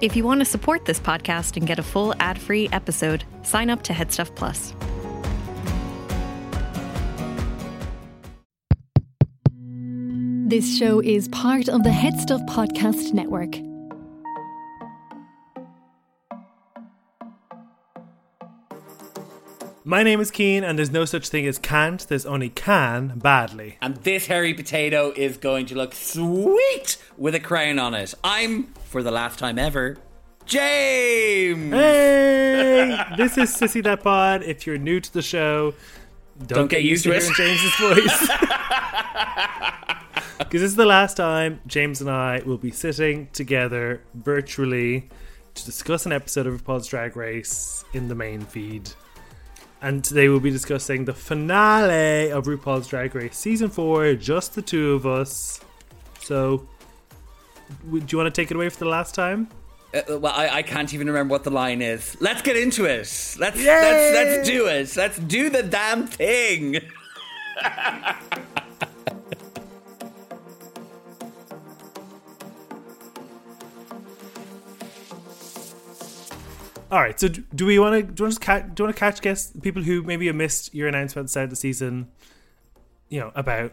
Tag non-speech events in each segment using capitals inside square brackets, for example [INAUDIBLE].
If you want to support this podcast and get a full ad free episode, sign up to Headstuff Plus. This show is part of the Headstuff Podcast Network. My name is Keen, and there's no such thing as can't, there's only can badly. And this hairy potato is going to look sweet with a crown on it. I'm, for the last time ever, James! Hey! [LAUGHS] this is Sissy That Pod. If you're new to the show, Don't don't get used to it. hearing James's voice. [LAUGHS] [LAUGHS] Because this is the last time James and I will be sitting together virtually to discuss an episode of RuPaul's Drag Race in the main feed. And today we'll be discussing the finale of RuPaul's Drag Race Season 4, just the two of us. So, do you want to take it away for the last time? Uh, well, I, I can't even remember what the line is. Let's get into it. Let's Yay! let's let's do it. Let's do the damn thing. [LAUGHS] All right. So, do, we want to do you want to catch do you want to catch guess people who maybe have missed your announcement at the start of the season? You know about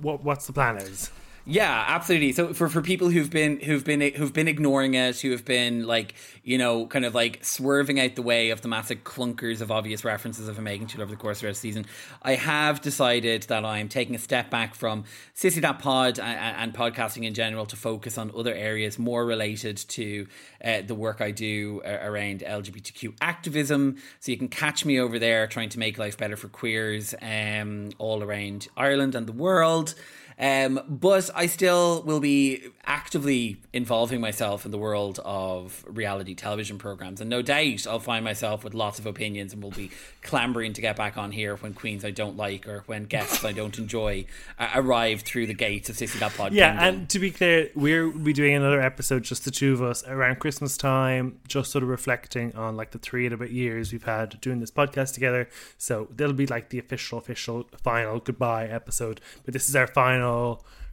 what what's the plan is. Yeah, absolutely. So for, for people who've been who've been who've been ignoring it, who have been like you know kind of like swerving out the way of the massive clunkers of obvious references I've been making over the course of of the season, I have decided that I'm taking a step back from Sissy That Pod and, and podcasting in general to focus on other areas more related to uh, the work I do uh, around LGBTQ activism. So you can catch me over there trying to make life better for queers um, all around Ireland and the world. Um, but I still will be actively involving myself in the world of reality television programs, and no doubt I'll find myself with lots of opinions, and will be clambering to get back on here when queens I don't like or when guests I don't enjoy uh, arrive through the gates of Sissy That Pod. Yeah, Kingdom. and to be clear, we're be doing another episode, just the two of us, around Christmas time, just sort of reflecting on like the three and a bit years we've had doing this podcast together. So there'll be like the official, official, final goodbye episode. But this is our final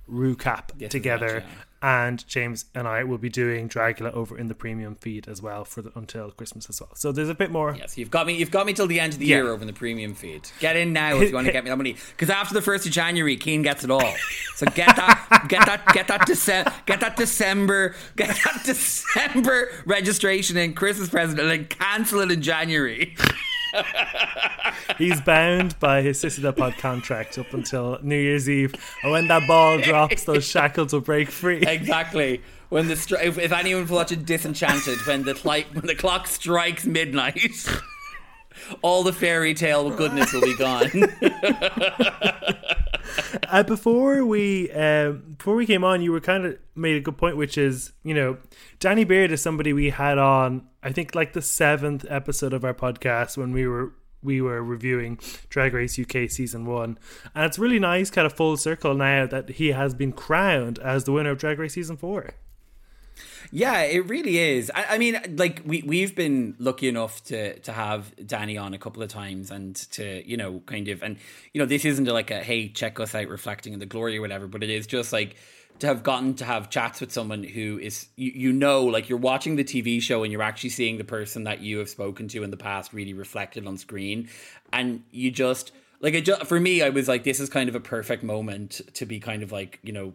recap This together. yeah. And James and I will be doing Dragula over in the premium feed as well for the, until Christmas as well. So there's a bit more. Yes, you've got me. You've got me till the end of the Yeah. year over in the premium feed. Get in now if you want to [LAUGHS] get me that money. Because after the first of January, Keen gets it all. So get that, get that, get that December, get that December, get that [LAUGHS] December registration and Christmas present, and then cancel it in January. [LAUGHS] He's bound by his Sissy Pod contract up until New Year's Eve. And when that ball drops, those shackles will break free. exactly. When the stri- if, if anyone's watching Disenchanted, when the cli- when the clock strikes midnight. All the fairy tale goodness will be gone. [LAUGHS] [LAUGHS] Uh, before we um, before we came on, you were kind of made a good point, which is you know Danny Beard is somebody we had on. I think like the seventh episode of our podcast when we were we were reviewing Drag Race UK season one, and it's really nice, kind of full circle now that he has been crowned as the winner of Drag Race season four. Yeah, it really is. I, I mean, like we we've been lucky enough to to have Danny on a couple of times, and to you know kind of and you know this isn't like a hey check us out reflecting in the glory or whatever, but it is just like to have gotten to have chats with someone who is you, you know like you're watching the TV show and you're actually seeing the person that you have spoken to in the past really reflected on screen, and you just like it just, for me I was like this is kind of a perfect moment to be kind of like you know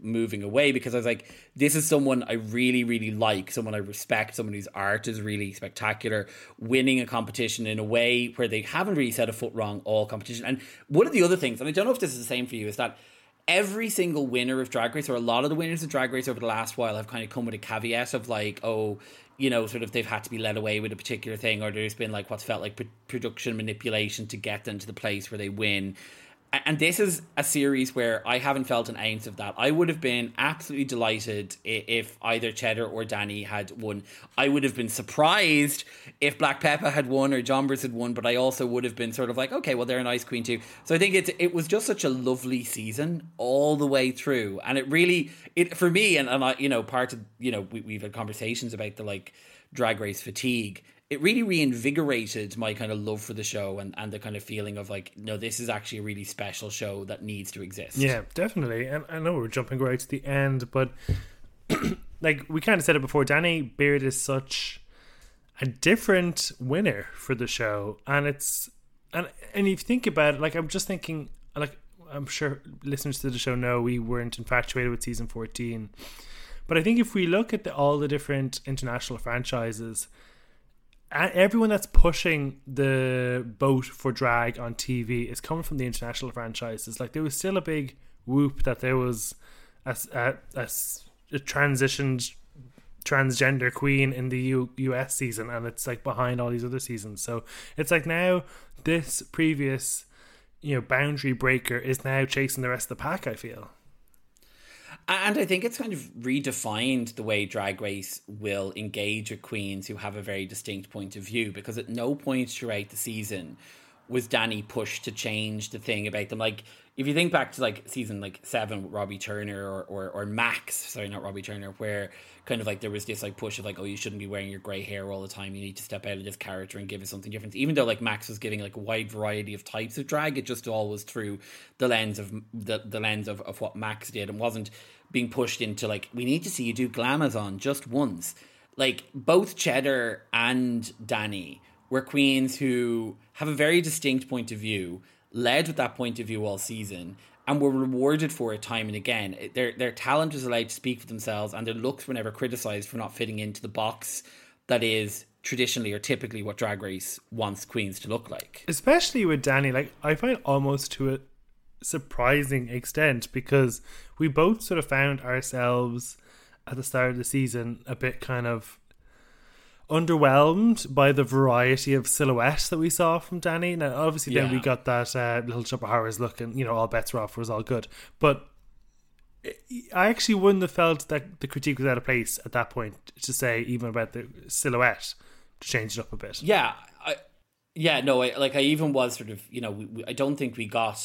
moving away because I was like, this is someone I really, really like, someone I respect, someone whose art is really spectacular, winning a competition in a way where they haven't really set a foot wrong all competition. And one of the other things, and I don't know if this is the same for you, is that every single winner of Drag Race, or a lot of the winners of Drag Race over the last while, have kind of come with a caveat of like, oh, you know, sort of they've had to be led away with a particular thing, or there's been like what's felt like production manipulation to get them to the place where they win. And this is a series where I haven't felt an ounce of that. I would have been absolutely delighted if either Cheddar or Danny had won. I would have been surprised if Black Peppa had won or Jonbers had won, but I also would have been sort of like, okay, well, they're a nice queen too. So I think it's it was just such a lovely season all the way through, and it really it for me and and I, you know part of you know we, we've had conversations about the like drag race fatigue it really reinvigorated my kind of love for the show and, and the kind of feeling of like, no, this is actually a really special show that needs to exist. Yeah, definitely. And I know we're jumping right to the end, but [CLEARS THROAT] like we kind of said it before. Danny Beard is such a different winner for the show, and it's and and if you think about it, like I'm just thinking, like I'm sure listeners to the show know we weren't infatuated with season 14, but I think if we look at the, all the different international franchises everyone that's pushing the boat for drag on TV is coming from the international franchises. Like there was still a big whoop that there was a, a, a, a transitioned transgender queen in the U- US season, and it's like behind all these other seasons. So it's like now this previous you know boundary breaker is now chasing the rest of the pack. I feel. And I think it's kind of redefined the way Drag Race will engage with queens who have a very distinct point of view because at no point throughout the season was Danny pushed to change the thing about them. Like, if you think back to like season like seven with Robbie Turner or, or, or Max, sorry, not Robbie Turner, where kind of like there was this like push of like, oh, you shouldn't be wearing your grey hair all the time. You need to step out of this character and give us something different. Even though like Max was giving like a wide variety of types of drag, it just all was through the lens of the, the lens of, of what Max did and wasn't being pushed into like we need to see you do glamazon just once. Like both Cheddar and Danny were queens who have a very distinct point of view, led with that point of view all season, and were rewarded for it time and again. Their their talent was allowed to speak for themselves, and their looks were never criticized for not fitting into the box that is traditionally or typically what Drag Race wants queens to look like. Especially with Danny, like I find almost to a surprising extent because we both sort of found ourselves at the start of the season a bit kind of underwhelmed by the variety of silhouettes that we saw from Danny. Now, obviously, yeah. then we got that uh, little Chuppa Horrors look, and you know, all bets were off, was all good. But I actually wouldn't have felt that the critique was out of place at that point to say even about the silhouette to change it up a bit. Yeah, I, yeah, no, I, like I even was sort of, you know, we, we, I don't think we got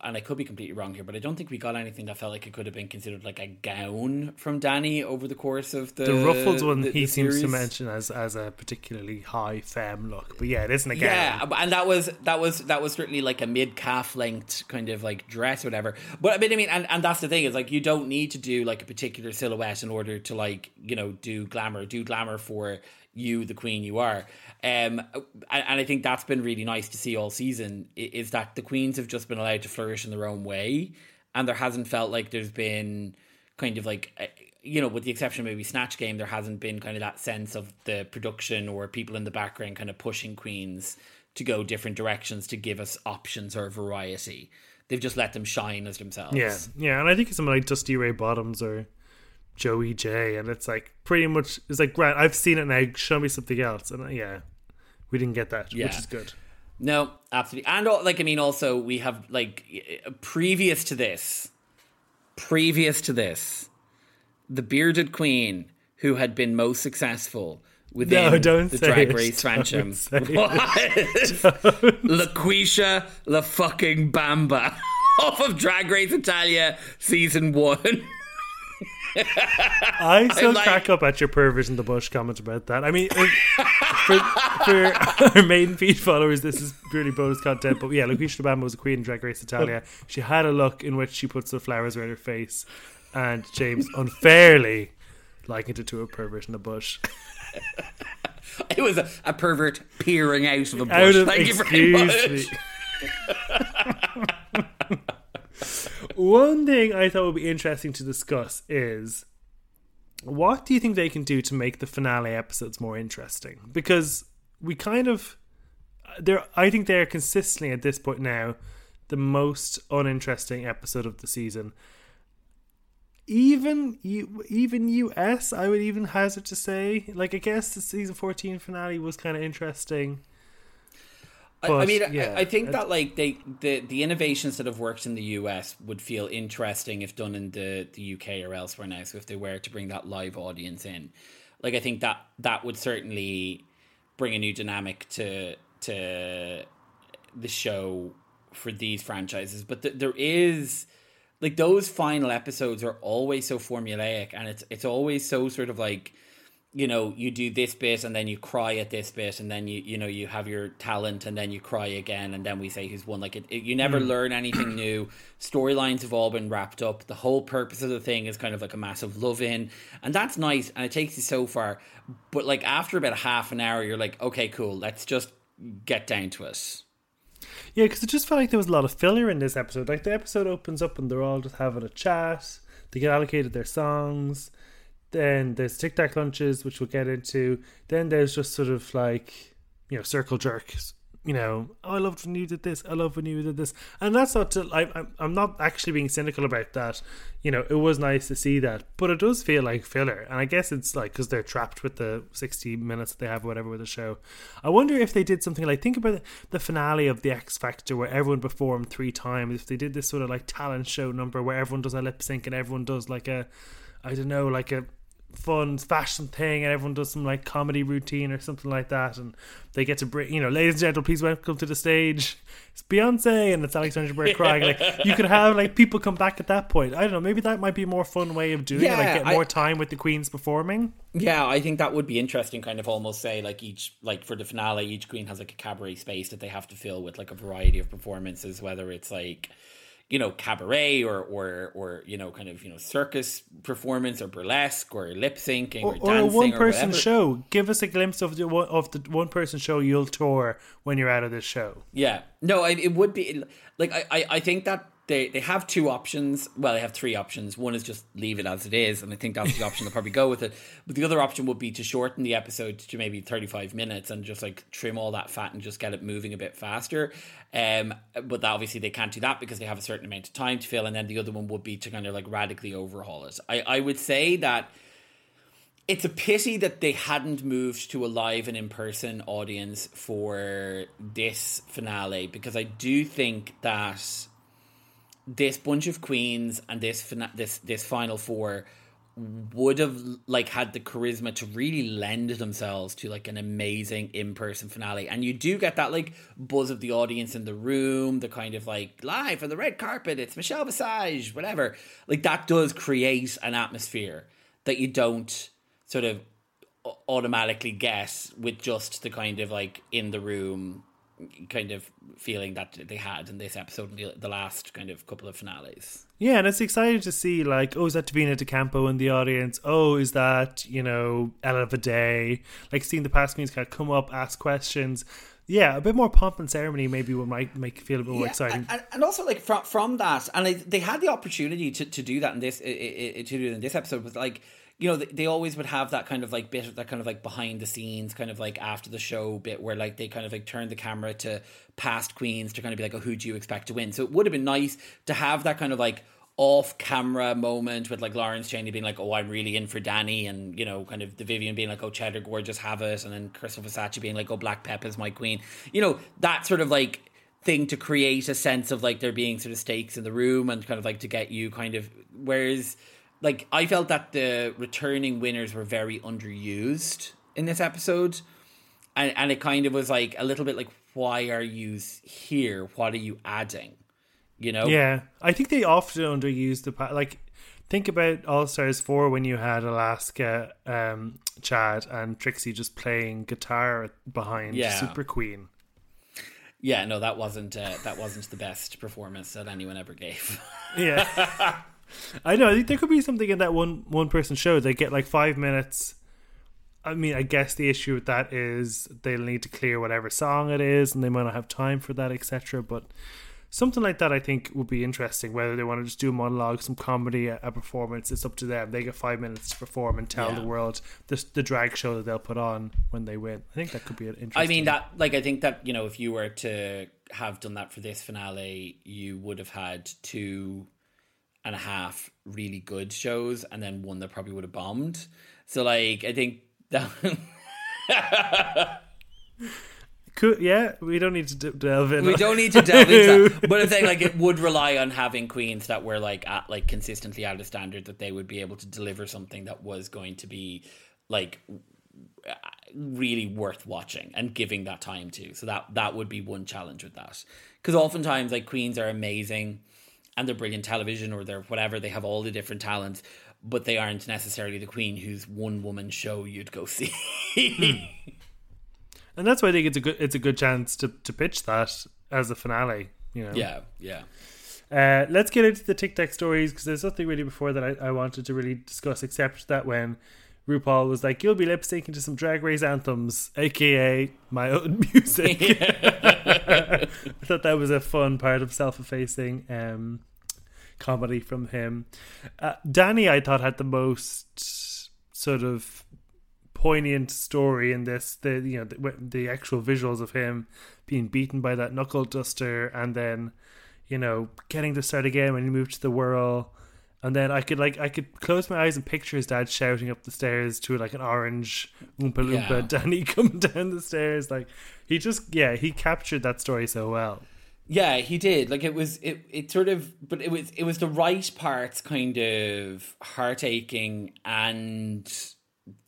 and I could be completely wrong here, but I don't think we got anything that felt like it could have been considered like a gown from Danny over the course of the the ruffles one. The, he the seems to mention as as a particularly high femme look, but yeah, it isn't a gown. Yeah, and that was that was that was certainly like a mid calf length kind of like dress or whatever. But I mean, I mean, and, and that's the thing is like you don't need to do like a particular silhouette in order to like you know do glamour, do glamour for you, the queen you are. Um, and I think that's been really nice to see all season is that the queens have just been allowed to flourish in their own way, and there hasn't felt like there's been kind of like uh, you know, with the exception of maybe Snatch Game, there hasn't been kind of that sense of the production or people in the background kind of pushing queens to go different directions to give us options or variety. They've just let them shine as themselves. Yeah, yeah, and I think it's something like Dusty Ray Bottoms or Joey Jay, and it's like pretty much it's like Grant. I've seen it now. Show me something else, and uh, yeah, we didn't get that, yeah. which is good. No, absolutely. And like I mean also we have like previous to this previous to this the bearded queen who had been most successful within no, don't the drag it. race franchise was Luquisha La fucking Bamba [LAUGHS] off of Drag Race Italia season 1 I [LAUGHS] still like, crack up at your pervert in the bush comments about that. I mean, for, for our main feed followers, this is purely bonus content. But yeah, Luquisha Lubamba was a queen in Drag Race Italia. She had a look in which she puts the flowers around her face, and James unfairly likened it to a pervert in the bush. [LAUGHS] it was a, a, pervert peering out of a bush. Of, Thank you very much. [LAUGHS] One thing I thought would be interesting to discuss is what do you think they can do to make the finale episodes more interesting? Because we kind of they're I think they're consistently at this point now the most uninteresting episode of the season. Even you, even US, I would even hazard to say. Like I guess the season fourteen finale was kind of interesting. But, I mean, yeah, I, I think that like they the the innovations that have worked in the US would feel interesting if done in the the UK or elsewhere now. So if they were to bring that live audience in, like I think that that would certainly bring a new dynamic to to the show for these franchises. But th- there is like those final episodes are always so formulaic, and it's it's always so sort of like you know you do this bit and then you cry at this bit and then you you know you have your talent and then you cry again and then we say who's won. Like it, it you never mm. learn anything [CLEARS THROAT] new. Storylines have all been wrapped up. The whole purpose of the thing is kind of like a massive love in and that's nice and it takes you so far. But like after about a half an hour you're like okay cool. Let's just get down to it yeah because it just felt like there was a lot of filler in this episode. Like the episode opens up and they're all just having a chat. They get allocated their songs then there's tic tac lunches, which we'll get into. Then there's just sort of like, you know, circle jerks. You know, oh, I loved when you did this. I love when you did this, and that's not to. I, I'm not actually being cynical about that. You know, it was nice to see that, but it does feel like filler, and I guess it's like because they're trapped with the 60 minutes they have, whatever, with the show. I wonder if they did something like think about the finale of the X Factor where everyone performed three times. If they did this sort of like talent show number where everyone does a lip sync and everyone does like a, I don't know, like a fun fashion thing and everyone does some like comedy routine or something like that and they get to bring you know ladies and gentlemen please welcome to the stage it's Beyonce and it's Alexandra Burke crying. Like you could have like people come back at that point. I don't know maybe that might be a more fun way of doing yeah, it like get more I, time with the queens performing. Yeah I think that would be interesting kind of almost say like each like for the finale each queen has like a cabaret space that they have to fill with like a variety of performances whether it's like you know cabaret or or or you know kind of you know circus performance or burlesque or lip syncing or, or, or, a one person show. Give us a glimpse of the of the one person show you'll tour when you're out of this show. Yeah, no, it would be like I I, I think that they they have two options. Well, they have three options. One is just leave it as it is, and I think that's the option they'll probably go with it. But the other option would be to shorten the episode to maybe thirty five minutes and just like trim all that fat and just get it moving a bit faster. Um, but obviously they can't do that because they have a certain amount of time to fill. And then the other one would be to kind of like radically overhaul it. I I would say that it's a pity that they hadn't moved to a live and in person audience for this finale because I do think that this bunch of queens and this fina- this this final four would have like had the charisma to really lend themselves to like an amazing in-person finale. And you do get that like buzz of the audience in the room the kind of like live for the red carpet it's michelle visage whatever. Like that does create an atmosphere that you don't sort of automatically guess with just the kind of like in the room kind of feeling that they had in this episode and the, the last kind of couple of finales. Yeah, and it's exciting to see like, oh, is that Divina De Campo in the audience? Oh, is that you know Ella Vaday? Like seeing the past queens kind of come up, ask questions. Yeah, a bit more pomp and ceremony maybe would might make feel a bit more yeah, exciting. And, and, also like from from that, and they, they had the opportunity to, to do that in this to do it in this episode with like you know, they, always would have that kind of like bit, that kind of like behind the scenes, kind of like after the show bit where like they kind of like turn the camera to past queens to kind of be like, oh, who do you expect to win? So it would have been nice to have that kind of like off camera moment with like Lawrence Chaney being like, oh, I'm really in for Danny, and you know, kind of the Vivienne being like, oh, Cheddar Gorgeous have it, and then Krystal Versace being like, oh, Black Pep is my queen. You know, that sort of like thing to create a sense of like there being sort of stakes in the room and kind of like to get you kind of whereas like I felt that the returning winners were very underused in this episode, and and it kind of was like a little bit like, why are you here? What are you adding? You know? Yeah, I think they often underuse the like. Think about All Stars four when you had Alaska, um, Chad, and Trixie just playing guitar behind yeah. Super Queen. Yeah, no, that wasn't uh, that wasn't the best performance that anyone ever gave. [LAUGHS] yeah. I know. I think there could be something in that one one person show. They get like five minutes. I mean, I guess the issue with that is they'll need to clear whatever song it is, and they might not have time for that, etc. But something like that, I think, would be interesting. Whether they want to just do a monologue, some comedy, a, a performance, it's up to them. They get five minutes to perform and tell yeah. the world the, the drag show that they'll put on when they win. I think that could be an interesting. I mean, that like I think that you know, if you were to have done that for this finale, you would have had two and a half really good shows and then one that probably would have bombed. So like I think that [LAUGHS] Cool. Yeah, we don't need to delve in. We don't need to delve into that. [LAUGHS] But I'm saying like it would rely on having queens that were like at like consistently out of standard that they would be able to deliver something that was going to be like uh, really worth watching and giving that time to. So that that would be one challenge with that. Because oftentimes like queens are amazing and they're brilliant television or they're whatever they have all the different talents but they aren't necessarily the queen whose one woman show you'd go see. [LAUGHS] and that's why I think it's a good it's a good chance to to pitch that as a finale. You know. Yeah, yeah. Uh, let's get into the Tic Tac stories because there's nothing really before that I, I wanted to really discuss except that when RuPaul was like, "You'll be lip syncing to some Drag Race anthems, aka my own [LAUGHS] music." [LAUGHS] I thought that was a fun part of self-effacing um, comedy from him. Uh, Danny, I thought had the most sort of poignant story in this. The you know the, the actual visuals of him being beaten by that knuckle duster, and then you know getting to start again when he moved to the whirl and then I could like I could close my eyes and picture his dad shouting up the stairs to like an orange Oompa Loompa Yeah. [LAUGHS] Danny coming down the stairs. Like he just yeah, he captured that story so well. Yeah, he did. Like it was it it sort of but it was it was the right parts kind of heart aching and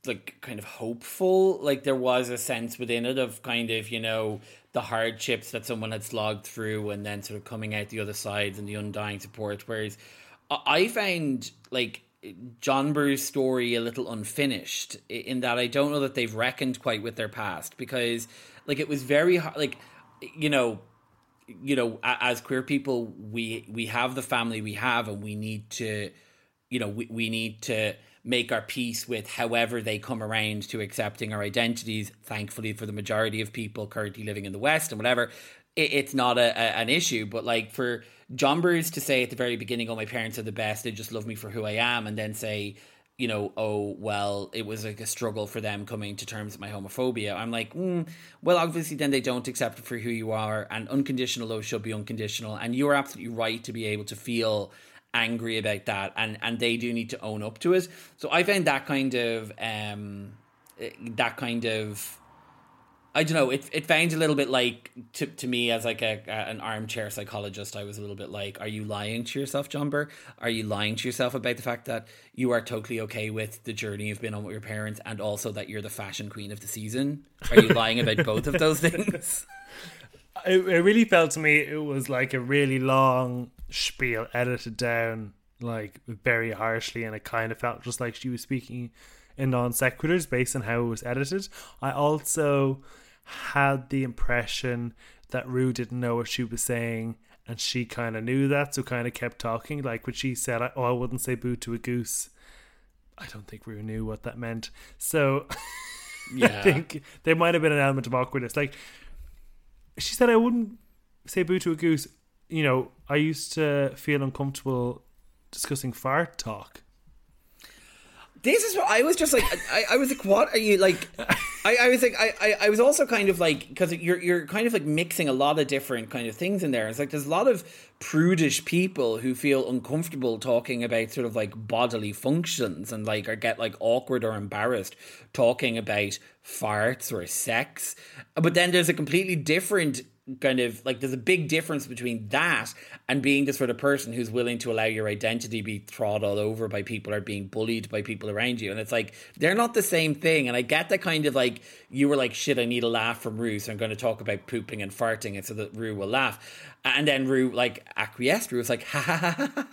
like kind of hopeful. Like there was a sense within it of kind of, you know, the hardships that someone had slogged through and then sort of coming out the other side and the undying support. Whereas I found like Jonbers' story a little unfinished in that I don't know that they've reckoned quite with their past because like it was very hard like you know you know as queer people we we have the family we have and we need to you know we, we need to make our peace with however they come around to accepting our identities thankfully for the majority of people currently living in the west and whatever it, it's not a, a an issue but like for Jonbers to say at the very beginning oh my parents are the best they just love me for who i am and then say you know, oh, well, it was like a struggle for them coming to terms with my homophobia. I'm like, mm, well, obviously, then they don't accept it for who you are, and unconditional love should be unconditional. And you are absolutely right to be able to feel angry about that, and and they do need to own up to it. So I found that kind of um, eh, that kind of I don't know. It it found a little bit like to to me as like a, a an armchair psychologist. I was a little bit like, are you lying to yourself, Jonbers? Are you lying to yourself about the fact that you are totally okay with the journey you've been on with your parents, and also that you're the fashion queen of the season? Are you lying about both of those [LAUGHS] things? It, it really felt to me it was like a really long spiel edited down like very harshly and it kind of felt just like she was speaking in non sequiturs based on how it was edited. I also had the impression that Rue didn't know what she was saying and she kind of knew that so kind of kept talking like when she said oh I wouldn't say boo to a goose I don't think Rue knew what that meant so [LAUGHS] Yeah. I think there might have been an element of awkwardness. Like she said, I wouldn't say boo to a goose. You know, I used to feel uncomfortable discussing fart talk. This is what I was just like. I, I was like, what are you like? I, I was like, I, I, I was also kind of like because you're you're kind of like mixing a lot of different kind of things in there. It's like there's a lot of prudish people who feel uncomfortable talking about sort of like bodily functions and like or get like awkward or embarrassed talking about farts or sex. But then there's a completely different kind of like there's a big difference between that and being the sort of person who's willing to allow your identity be trod all over by people or being bullied by people around you and it's like they're not the same thing and i get that kind of like you were like shit i need a laugh from rue so i'm going to talk about pooping and farting and so that rue will laugh and then rue like acquiesced rue was like [LAUGHS] ha ha ha ha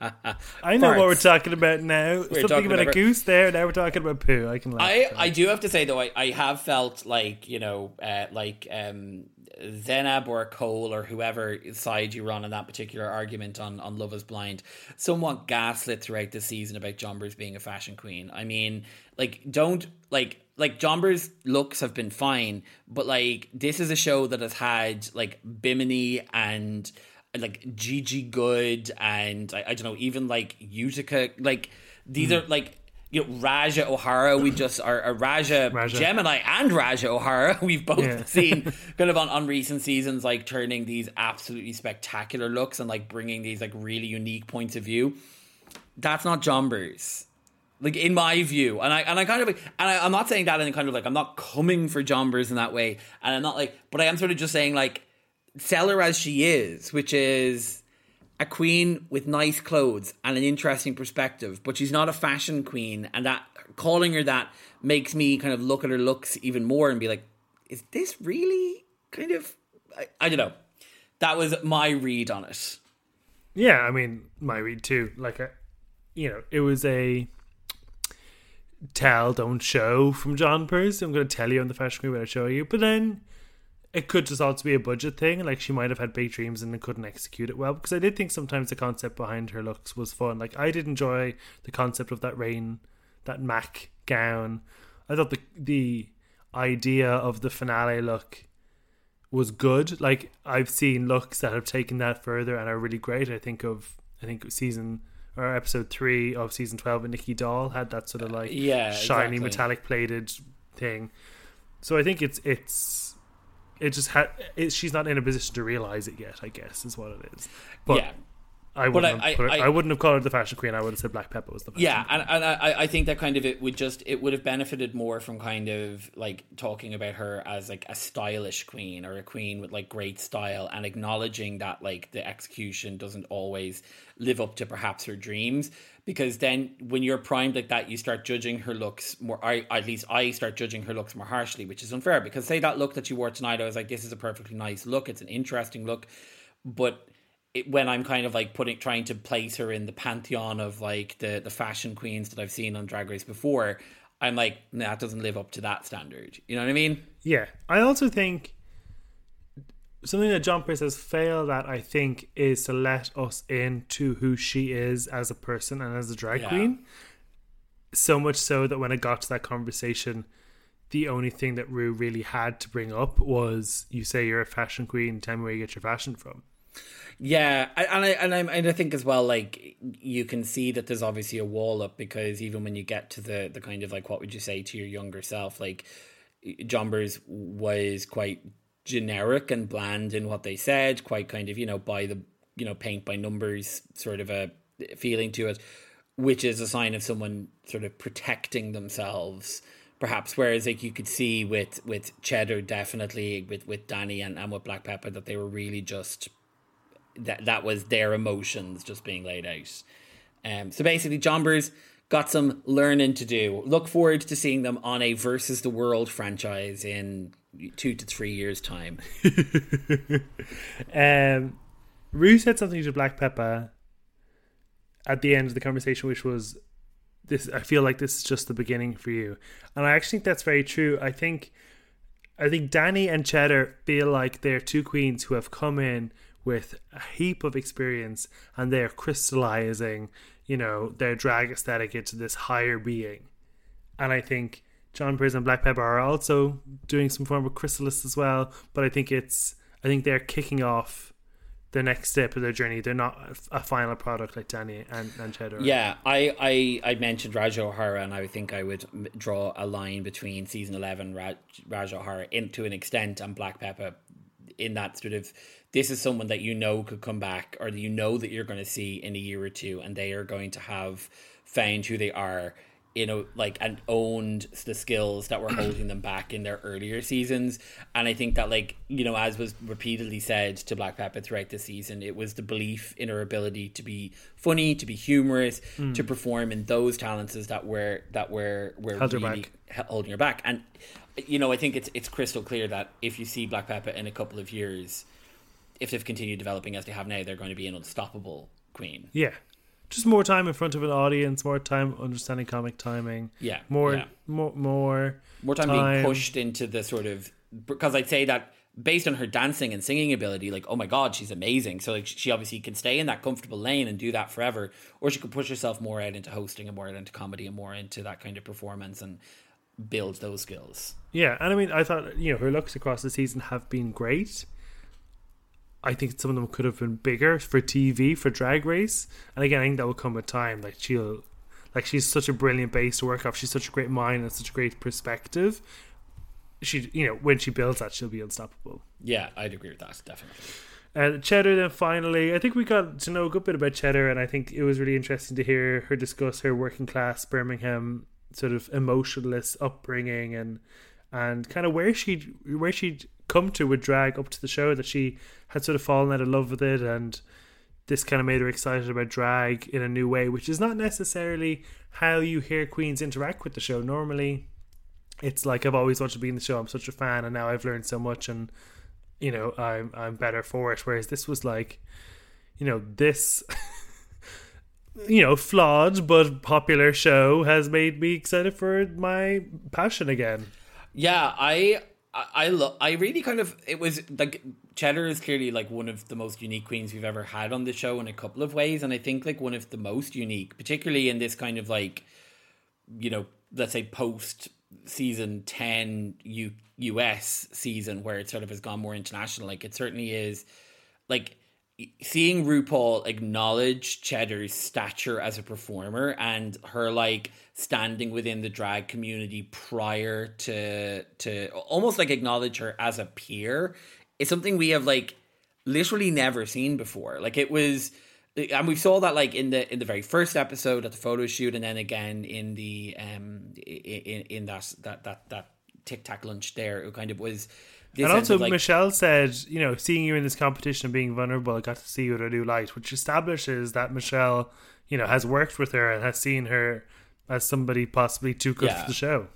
ha ha I know what we're talking about now. We're something talking about, about- a goose there. Now we're talking about poo. I can laugh. I, I do have to say though I, I have felt like you know uh, like um, Zanab or Cole or whoever side you were on in that particular argument on, on Love Is Blind somewhat gaslit throughout the season about Jonbers being a fashion queen. I mean like don't like like Jonbers looks have been fine but like this is a show that has had like Bimini and like Gigi Goode and I, I don't know even like Utica like these hmm. are like you know Ra'Jah O'Hara we just are Raja, Raja. Gemini and Ra'Jah O'Hara [LAUGHS] we've both Yeah. seen [LAUGHS] kind of on, on recent seasons like turning these absolutely spectacular looks and like bringing these like really unique points of view that's not Jonbers like in my view and i and i kind of like and I, i'm not saying that in kind of like i'm not coming for jonbers in that way and i'm not like but i am sort of just saying like sell her as she is which is a queen with nice clothes and an interesting perspective but she's not a fashion queen and that calling her that makes me kind of look at her looks even more and be like is this really kind of i, I don't know that was my read on it yeah, I mean, my read too. Like, I, you know, it was a tell, don't show from Jonbers. I'm going to tell you on the fashion queen when I show you. But then it could just also be a budget thing. Like she might have had big dreams and couldn't execute it well. Because I did think sometimes the concept behind her looks was fun. Like I did enjoy the concept of that rain, that Mac gown. I thought the the idea of the finale look was good. Like I've seen looks that have taken that further and are really great. I think of I think season or episode three of season twelve, and Nicky Doll had that sort of like yeah, shiny exactly. metallic plated thing. So I think it's it's it just had it, she's not in a position to realize it yet. I guess is what it is. But yeah. I wouldn't. I- have put her- I- I, wouldn't have called her the fashion queen. I would have said Black Peppa was the fashion Yeah, queen. and, and I, I think that kind of it would just it would have benefited more from kind of like talking about her as like a stylish queen or a queen with like great style and acknowledging that like the execution doesn't always live up to perhaps her dreams because then when you're primed like that you start judging her looks more I at least I start judging her looks more harshly which is unfair because say that look that you wore tonight I was like this is a perfectly nice look it's an interesting look but it, when I'm kind of like putting trying to place her in the pantheon of like the the fashion queens that I've seen on Drag Race before, I'm like, nah, that doesn't live up to that standard. You know what I mean? Yeah, I also think something that Jonbers has failed at, I think, is to let us into who she is as a person and as a drag Yeah. queen. So much so that when it got to that conversation, the only thing that Rue really had to bring up was, "You say you're a fashion queen. Tell me where you get your fashion from." Yeah, and I and I and I think as well, like you can see that there's obviously a wall up because even when you get to the the kind of like what would you say to your younger self, like Jonbers was quite generic and bland in what they said, quite kind of you know by the you know paint by numbers sort of a feeling to it, which is a sign of someone sort of protecting themselves. Perhaps, whereas like you could see with with Cheddar, definitely with with Danny and, and with Black Peppa, that they were really just that that was their emotions just being laid out. Um, so basically, Jonbers got some learning to do. Look forward to seeing them on a versus the world franchise in two to three years' time. [LAUGHS] Um, Rue said something to Black Peppa at the end of the conversation, which was, "This I feel like this is just the beginning for you," and I actually think that's very true. I think, I think Danny and Cheddar feel like they're two queens who have come in with a heap of experience and they're crystallizing, you know, their drag aesthetic into this higher being, and I think. Jonbers and Black Peppa are also doing some form of chrysalis as well, but I think it's I think they're kicking off the next step of their journey. They're not a, final product like Danny and, and Cheddar. Yeah, I, I, I mentioned Raj O'Hara, and I think I would draw a line between season 11, Raj, Raj O'Hara, in, to an extent, and Black Peppa in that sort of this is someone that you know could come back or you know that you're going to see in a year or two, and they are going to have found who they are. You know, like and owned the skills that were holding them back in their earlier seasons, and I think that, like you know, as was repeatedly said to Black Peppa throughout the season, it was the belief in her ability to be funny, to be humorous, hmm. to perform in those talents that were that were were Held her really back. holding her back. And you know, I think it's it's crystal clear that if you see Black Peppa in a couple of years, if they've continued developing as they have now, they're going to be an unstoppable queen. Yeah. Just more time in front of an audience, more time understanding comic timing. Yeah, More yeah. more more More time, Time. being pushed into the sort of because I'd say that based on her dancing and singing ability, like oh my god, she's amazing. So like she obviously can stay in that comfortable lane and do that forever, or she could push herself more out into hosting and more out into comedy and more into that kind of performance and build those skills. Yeah, and I mean I thought, you know, her looks across the season have been great. I think some of them could have been bigger for TV for Drag Race, and again, I think that will come with time. Like she'll, like she's such a brilliant base to work off. She's such a great mind and such a great perspective. She, you know, when she builds that, she'll be unstoppable. Yeah, I'd agree with that definitely. Uh, Cheddar, then finally, I think we got to know a good bit about Cheddar, and I think it was really interesting to hear her discuss her working class Birmingham sort of emotionless upbringing and and kind of where she where she'd come to with drag up to the show that she had sort of fallen out of love with it and this kind of made her excited about drag in a new way which is not necessarily how you hear queens interact with the show. Normally it's like I've always wanted to be in the show. I'm such a fan and now I've learned so much and you know I'm I'm better for it. Whereas this was like you know this [LAUGHS] you know, flawed but popular show has made me excited for my passion again. Yeah, I I I, lo- I really kind of it was like Cheddar is clearly like one of the most unique queens we've ever had on the show in a couple of ways, and I think like one of the most unique, particularly in this kind of like you know let's say post season 10 U- US season where it sort of has gone more international like it certainly is like seeing RuPaul acknowledge Cheddar's stature as a performer and her like standing within the drag community prior to to almost like acknowledge her as a peer is something we have like literally never seen before. Like it was and we saw that like in the in the very first episode at the photo shoot and then again in the um in in that that that that tic tac lunch there it kind of was and also, like, Michelle said, you know, seeing you in this competition and being vulnerable, I got to see you in a new light, which establishes that Michelle, you know, has worked with her and has seen her as somebody possibly too good Yeah. for the show.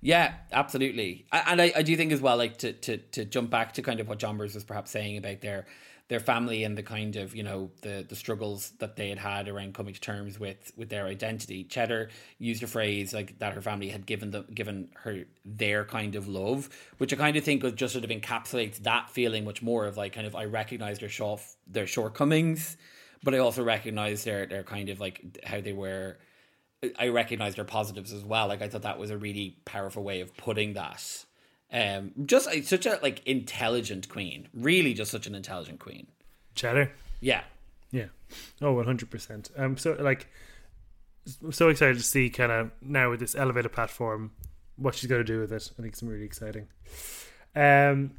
Yeah, absolutely. And I, I do think as well, like to, to to jump back to kind of what Jonbers was perhaps saying about their their family and the kind of you know the the struggles that they had had around coming to terms with with their identity. Cheddar used a phrase like that her family had given them given her their kind of love, which I kind of think was just sort of encapsulates that feeling much more of like kind of I recognize their short their shortcomings, but I also recognize their their kind of like how they were. I recognize their positives as well. Like I thought that was a really powerful way of putting that. Um, just uh, such a like intelligent queen. Really, just such an intelligent queen. Cheddar. Yeah, Yeah. Oh, 100%. I'm so, like, I'm so excited to see kind of now with this elevated platform what she's going to do with it. I think it's really exciting. Um,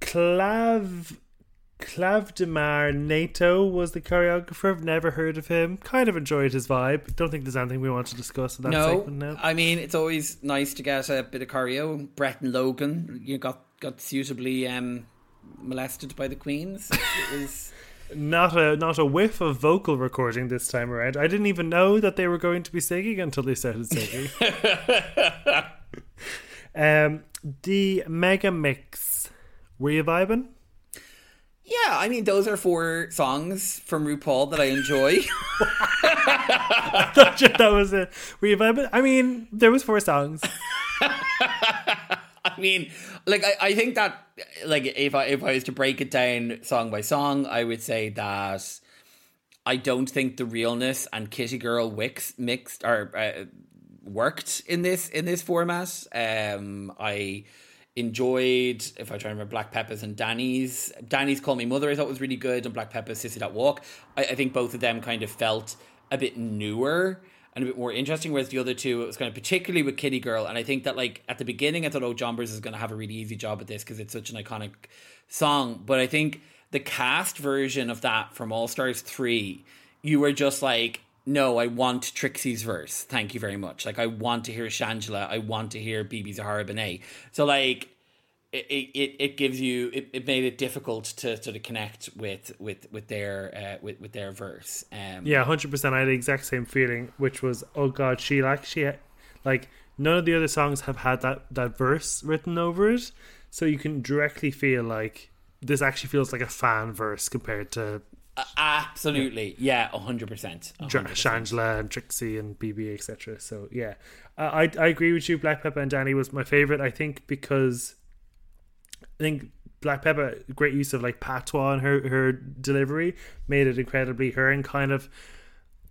Clav. Clav Demar Nato was the choreographer. I've never heard of him. Kind of enjoyed his vibe. Don't think there's anything we want to discuss in that no, segment now. I mean it's always nice to get a bit of choreo. Brett and Logan, you got got suitably um, molested by the queens. Was [LAUGHS] Not a not a whiff of vocal recording this time around. I didn't even know that they were going to be singing until they started singing. [LAUGHS] um, the mega mix. Were you vibing? Yeah. I mean those are four songs from RuPaul that I enjoy. [LAUGHS] I thought that was it. Vibing? I mean, there was four songs. [LAUGHS] I mean, like I, I think that like if I if I was to break it down song by song, I would say that I don't think the realness and Kitty Girl Wicks mixed or uh, worked in this in this format. Um, I enjoyed if I try to remember Black Peppa's and Danny's Danny's Call Me Mother I thought was really good and Black Peppa's Sissy That Walk. I, I think both of them kind of felt a bit newer and a bit more interesting, whereas the other two it was kind of particularly with Kitty Girl. And I think that like at the beginning I thought oh Jonbers is gonna have a really easy job at this because it's such an iconic song. But I think the cast version of that from All Stars three, you were just like no, I want Trixie's verse. Thank you very much. Like I want to hear Shangela. I want to hear BeBe Zahara Benet. So like it, it, it gives you it, it made it difficult to sort of connect with with with their uh, with with their verse. Um, Yeah, hundred percent. I had the exact same feeling, which was, oh god, she actually like none of the other songs have had that that verse written over it, so you can directly feel like this actually feels like a fan verse compared to absolutely. Yeah, hundred percent. Shangela and Trixie and BeBe, etc. So yeah, uh, I I agree with you. Black Peppa and Danny was my favorite. I think because I think Black Peppa great use of like patois and her her delivery made it incredibly her and kind of.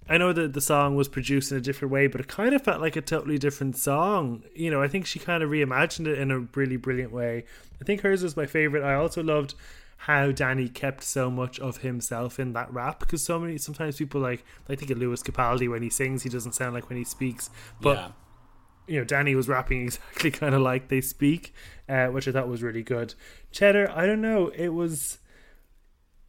I know that the song was produced in a different way, but it kind of felt like a totally different song. You know, I think she kind of reimagined it in a really brilliant way. I think hers was my favorite. I also loved how Danny kept so much of himself in that rap because so many sometimes people like I think of Lewis Capaldi when he sings he doesn't sound like when he speaks, but yeah. you know Danny was rapping [LAUGHS] exactly kind of like they speak, uh, which I thought was really good. Cheddar, I don't know, it was.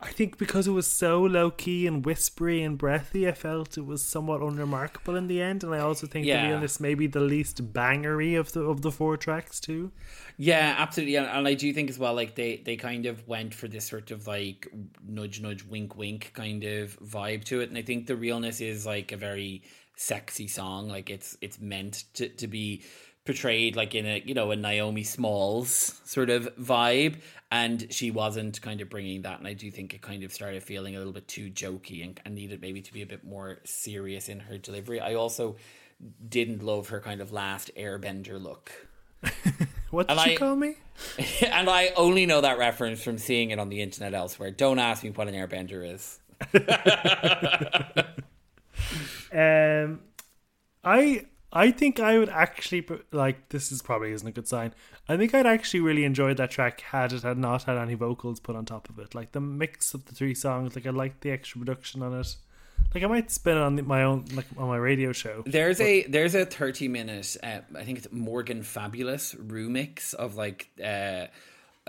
I think because it was so low key and whispery and breathy, I felt it was somewhat unremarkable in the end. And I also think Yeah. the realness maybe the least bangery of the of the four tracks too. Yeah, absolutely, and, and I do think as well, like they they kind of went for this sort of like nudge, nudge, wink, wink kind of vibe to it, and I think the realness is like a very sexy song. Like it's it's meant to to be portrayed like in a you know a Naomi Smalls sort of vibe, and she wasn't kind of bringing that. And I do think it kind of started feeling a little bit too jokey and, and needed maybe to be a bit more serious in her delivery. I also didn't love her kind of last Airbender look. [LAUGHS] What did And you I- call me? [LAUGHS] and I only know that reference from seeing it on the internet elsewhere. Don't ask me what an airbender is. [LAUGHS] Um, I I think I would actually like this is probably isn't a good sign. I think I'd actually really enjoyed that track had it had not had any vocals put on top of it. Like the mix of the three songs, like I liked the extra production on it. Like I might spin it on the- my own like on my radio show. There's a there's a 30 minute uh, I think it's Morgan Fabulous remix of like uh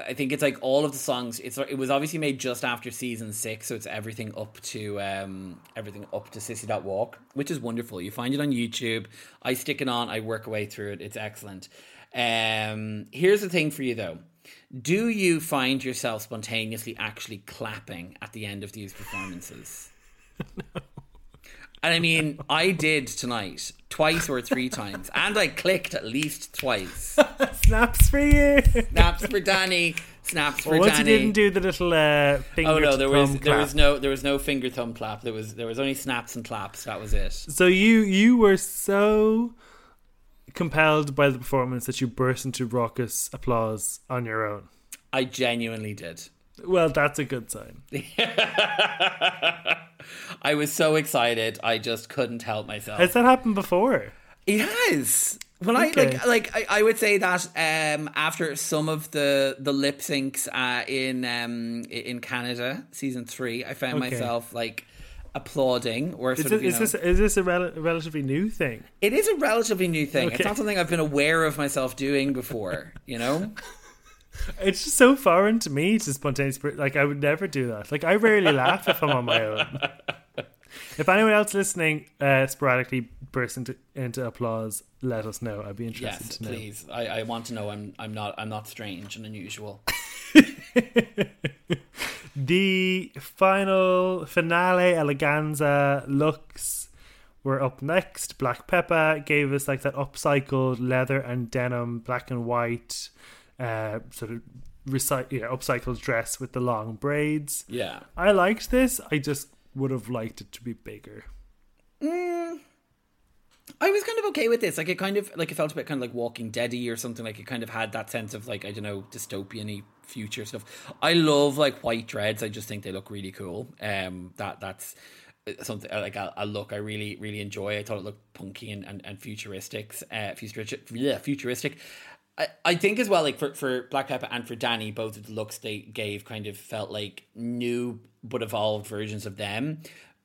I think it's like all of the songs. It's it was obviously made just after season six, so it's everything up to um everything up to Sissy That Walk, which is wonderful. You find it on YouTube. I stick it on. I work away through it. It's excellent. Um, here's the thing for you though. Do you find yourself spontaneously actually clapping at the end of these performances? [LAUGHS] [LAUGHS] And I mean, I did tonight twice or three times, and I clicked at least twice. [LAUGHS] Snaps for you. Snaps for Danny. Snaps for Well, once you Danny. didn't do the little uh, finger oh no, there was thumb there was no there was no finger thumb clap. There was there was only snaps and claps. That was it. So you you were so compelled by the performance that you burst into raucous applause on your own. I genuinely did. Well, that's a good sign. [LAUGHS] I was so excited. I just couldn't help myself. Has that happened before? It has. Well, Okay. I like like I, I would say that um, after some of the the lip syncs uh, in um, in Canada season three, I found Okay. myself like applauding or Is, of is know, this is this a rel- relatively new thing? it is a relatively new thing. It's not something I've been aware of myself doing before. You know, [LAUGHS] It's just so foreign to me to spontaneous. Like I would never do that. Like I rarely laugh if I'm on my own. If anyone else listening uh, sporadically bursts into, into applause, let us know. I'd be interested yes, to know. please. I, I want to know. I'm I'm not I'm not strange and unusual. [LAUGHS] The final finale eleganza looks were up next. Black Peppa gave us like that upcycled leather and denim, black and white, uh, sort of recy- you know, upcycled dress with the long braids. Yeah. I liked this. I just would have liked it to be bigger. I was kind of okay with this. Like it kind of like it felt a bit kind of like Walking Deady or something. Like it kind of had that sense of like I don't know dystopian-y future stuff. I love like white dreads. I just think they look really cool. Um, that that's something like a, a look I really really enjoy. I thought it looked punky and and, and futuristic. Uh, futuristic. Yeah, futuristic. I, I think as well, like for, for Black Peppa and for Danny, both of the looks they gave kind of felt like new but evolved versions of them.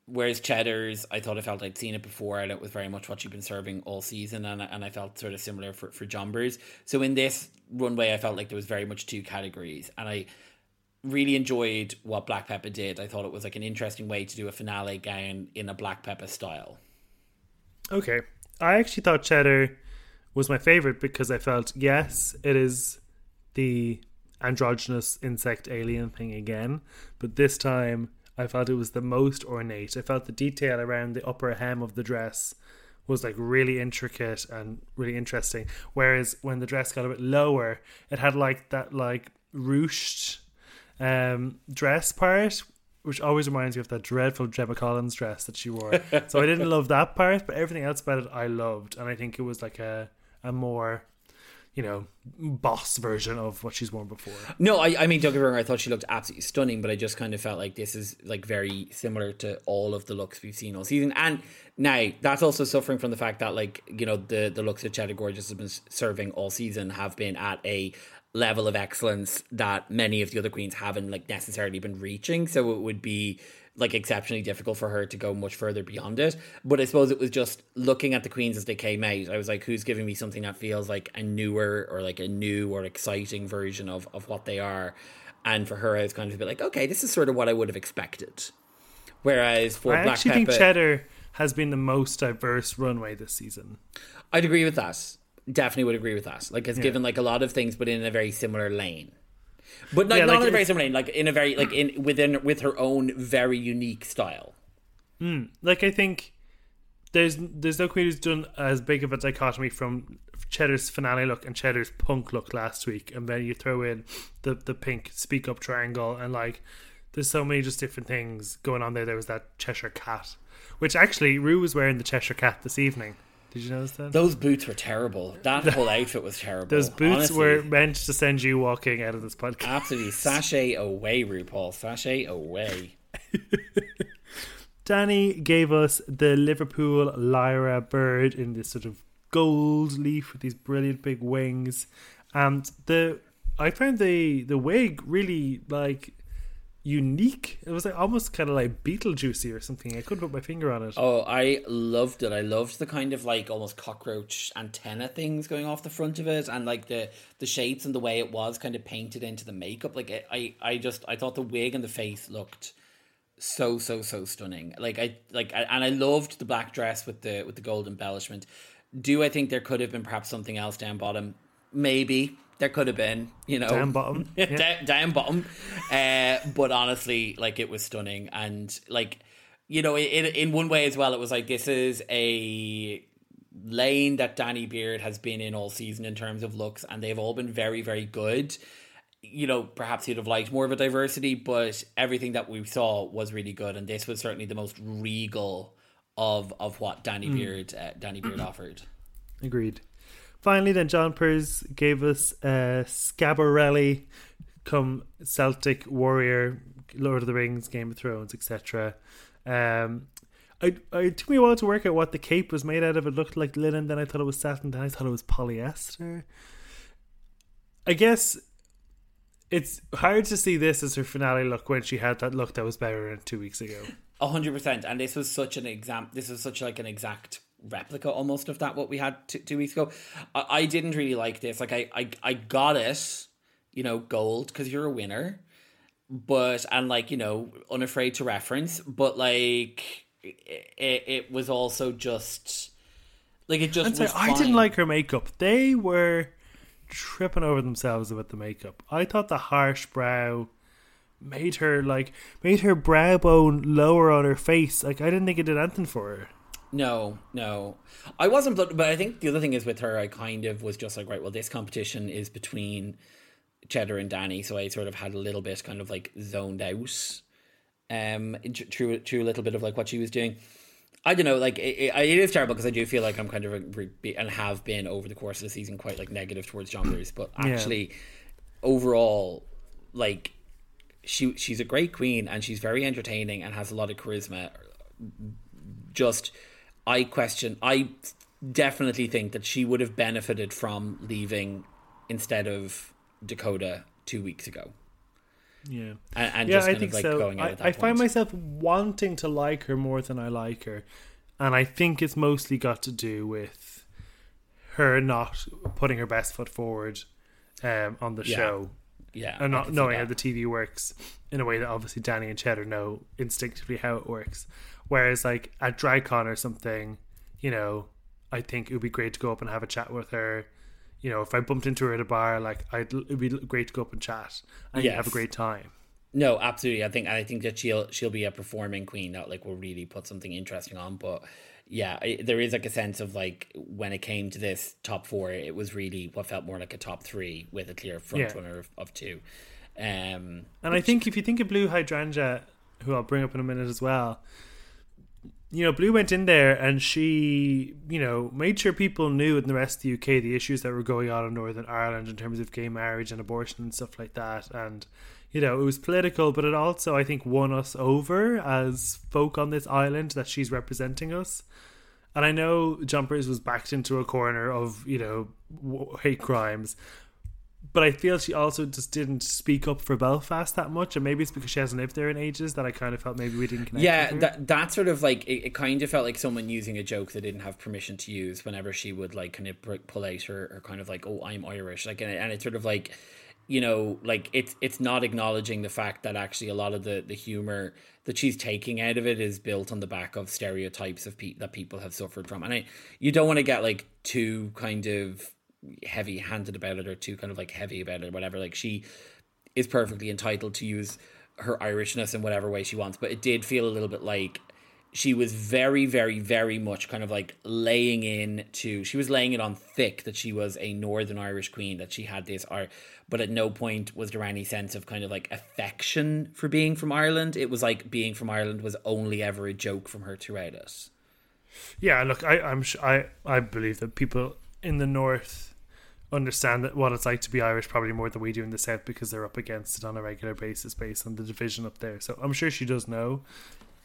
Whereas Cheddar's, I thought I felt I'd seen it before, and it was very much what she'd been serving all season, and and I felt sort of similar for for Jonbers. So in this runway, I felt like there was very much two categories, and I really enjoyed what Black Peppa did. I thought it was like an interesting way to do a finale gown in a Black Peppa style. Okay. I actually thought Cheddar was my favorite because I felt, yes, it is the androgynous insect alien thing again, but this time I felt it was the most ornate. I felt the detail around the upper hem of the dress was like really intricate and really interesting. Whereas when the dress got a bit lower, it had like that like ruched um, dress part, which always reminds me of that dreadful Gemma Collins dress that she wore. [LAUGHS] so I didn't love that part, but everything else about it I loved, and I think it was like a a more you know boss version of what she's worn before. No, I, I mean, don't get me wrong. I thought she looked absolutely stunning, but I just kind of felt like this is like very similar to all of the looks we've seen all season. And now that's also suffering from the fact that, like, you know, the the looks that Cheddar Gorgeous has been serving all season have been at a level of excellence that many of the other queens haven't like necessarily been reaching. So it would be like exceptionally difficult for her to go much further beyond it. But I suppose it was just looking at the queens as they came out. I was like, who's giving me something that feels like a newer or like a new or exciting version of of what they are? And for her, I was kind of a bit like, okay, this is sort of what I would have expected. Whereas for I Black actually Peppa, think Cheddar has been the most diverse runway this season. I'd agree with that. Definitely would agree with that. Like it's given like a lot of things, but in a very similar lane. But not, Yeah, not like in a very similar lane, like in a very like in within with her own very unique style. Hmm. Like I think there's there's no queen who's done as big of a dichotomy from Cheddar's finale look and Cheddar's punk look last week, and then you throw in the the pink speak up triangle, and like there's so many just different things going on there. There was that Cheshire cat, which actually Ru was wearing the Cheshire cat this evening. Did you notice that? Those boots were terrible. That [LAUGHS] whole outfit was terrible. Those boots Honestly, were meant to send you walking out of this podcast. absolutely [LAUGHS] sashay away, RuPaul. Sashay away. [LAUGHS] Danny gave us the Liverpool lyrebird in this sort of gold leaf with these brilliant big wings, and the I found the the wig really like unique. It was like almost kind of like Beetlejuicy or something. I couldn't put my finger on it. Oh, I loved it. I loved the kind of like almost cockroach antenna things going off the front of it, and like the the shapes and the way it was kind of painted into the makeup. Like I, I, I just I thought the wig and the face looked so so so stunning. Like I like I, and I loved the black dress with the with the gold embellishment. Do I think there could have been perhaps something else down bottom? Maybe there could have been, you know, Down bottom. [LAUGHS] Yeah. down, down bottom. Uh, but honestly, like it was stunning, and like you know, in in one way as well, it was like this is a lane that Danny Beard has been in all season in terms of looks, and they've all been very very good. You know, perhaps he'd have liked more of a diversity, but everything that we saw was really good, and this was certainly the most regal of of what Danny Beard uh, Danny Beard offered. Agreed. Finally, then Jonbers gave us uh, Schiaparelli, come Celtic warrior, Lord of the Rings, Game of Thrones, etc. Um, I, I it took me a while to work out what the cape was made out of. It looked like linen, then I thought it was satin, then I thought it was polyester. I guess it's hard to see this as her finale look when she had that look that was better than two weeks ago. A hundred percent, and this was such an exam. This was such like an exact replica almost of that what we had t- two weeks ago. I, I didn't really like this. Like I, I, I got it, you know, gold because you're a winner, but and like you know, unafraid to reference, but like it, it was also just like it just. And so was I didn't like her makeup. They were tripping over themselves about the makeup. I thought the harsh brow made her like made her brow bone lower on her face. Like I didn't think it did anything for her. No, no, I wasn't. But but I think the other thing is with her, I kind of was just like, right, well, this competition is between Cheddar and Danny, so I sort of had a little bit kind of like zoned out, um, through through a little bit of like what she was doing. I don't know, like it, it, it is terrible because I do feel like I'm kind of a, and have been over the course of the season quite like negative towards Jonbers, but actually, overall, like she she's a great queen and she's very entertaining and has a lot of charisma. Just I question I definitely think that she would have benefited from leaving instead of Dakota two weeks ago. Yeah, And, and yeah, just I think of like so. going out I, I find myself wanting to like her more than I like her, and I think it's mostly got to do with her not putting her best foot forward um, on the Yeah. show. yeah, and not knowing how the TV works in a way that obviously Danny and Cheddar know instinctively how it works. Whereas like at DragCon or something, you know, I think it would be great to go up and have a chat with her. You know, if I bumped into her at a bar, like I'd it'd be great to go up and chat and you'd have a great time. No, absolutely. I think I think that she'll she'll be a performing queen that like will really put something interesting on. But yeah, I, there is like a sense of like when it came to this top four, it was really what felt more like a top three with a clear front Yeah. runner of, of two. Um, And I think if you think of Blue Hydrangea, who I'll bring up in a minute as well, you know, Blue went in there and she, you know, made sure people knew in the rest of the UK the issues that were going on in Northern Ireland in terms of gay marriage and abortion and stuff like that. And, you know, it was political, but it also, I think, won us over as folk on this island that she's representing us. And I know Jonbers was backed into a corner of, you know, hate crimes, but I feel she also just didn't speak up for Belfast that much, and maybe it's because she hasn't lived there in ages that I kind of felt maybe we didn't connect. yeah, that that sort of like it, it kind of felt like someone using a joke they didn't have permission to use whenever she would like kind of pull out her, her kind of like oh I'm Irish like and, it- and it's sort of like you know like it's it's not acknowledging the fact that actually a lot of the the humor that she's taking out of it is built on the back of stereotypes of pe- that people have suffered from and I you don't want to get like too kind of heavy handed about it or too kind of like heavy about it or whatever like she is perfectly entitled to use her Irishness in whatever way she wants. But it did feel a little bit like she was very, very, very much kind of like laying in to. She was laying it on thick that she was a Northern Irish queen, that she had this art, but at no point was there any sense of kind of like affection for being from Ireland. It was like being from Ireland was only ever a joke from her throughout it. Yeah, look, I, I'm I I believe that people in the north understand that what it's like to be Irish probably more than we do in the south because they're up against it on a regular basis based on the division up there. So I'm sure she does know,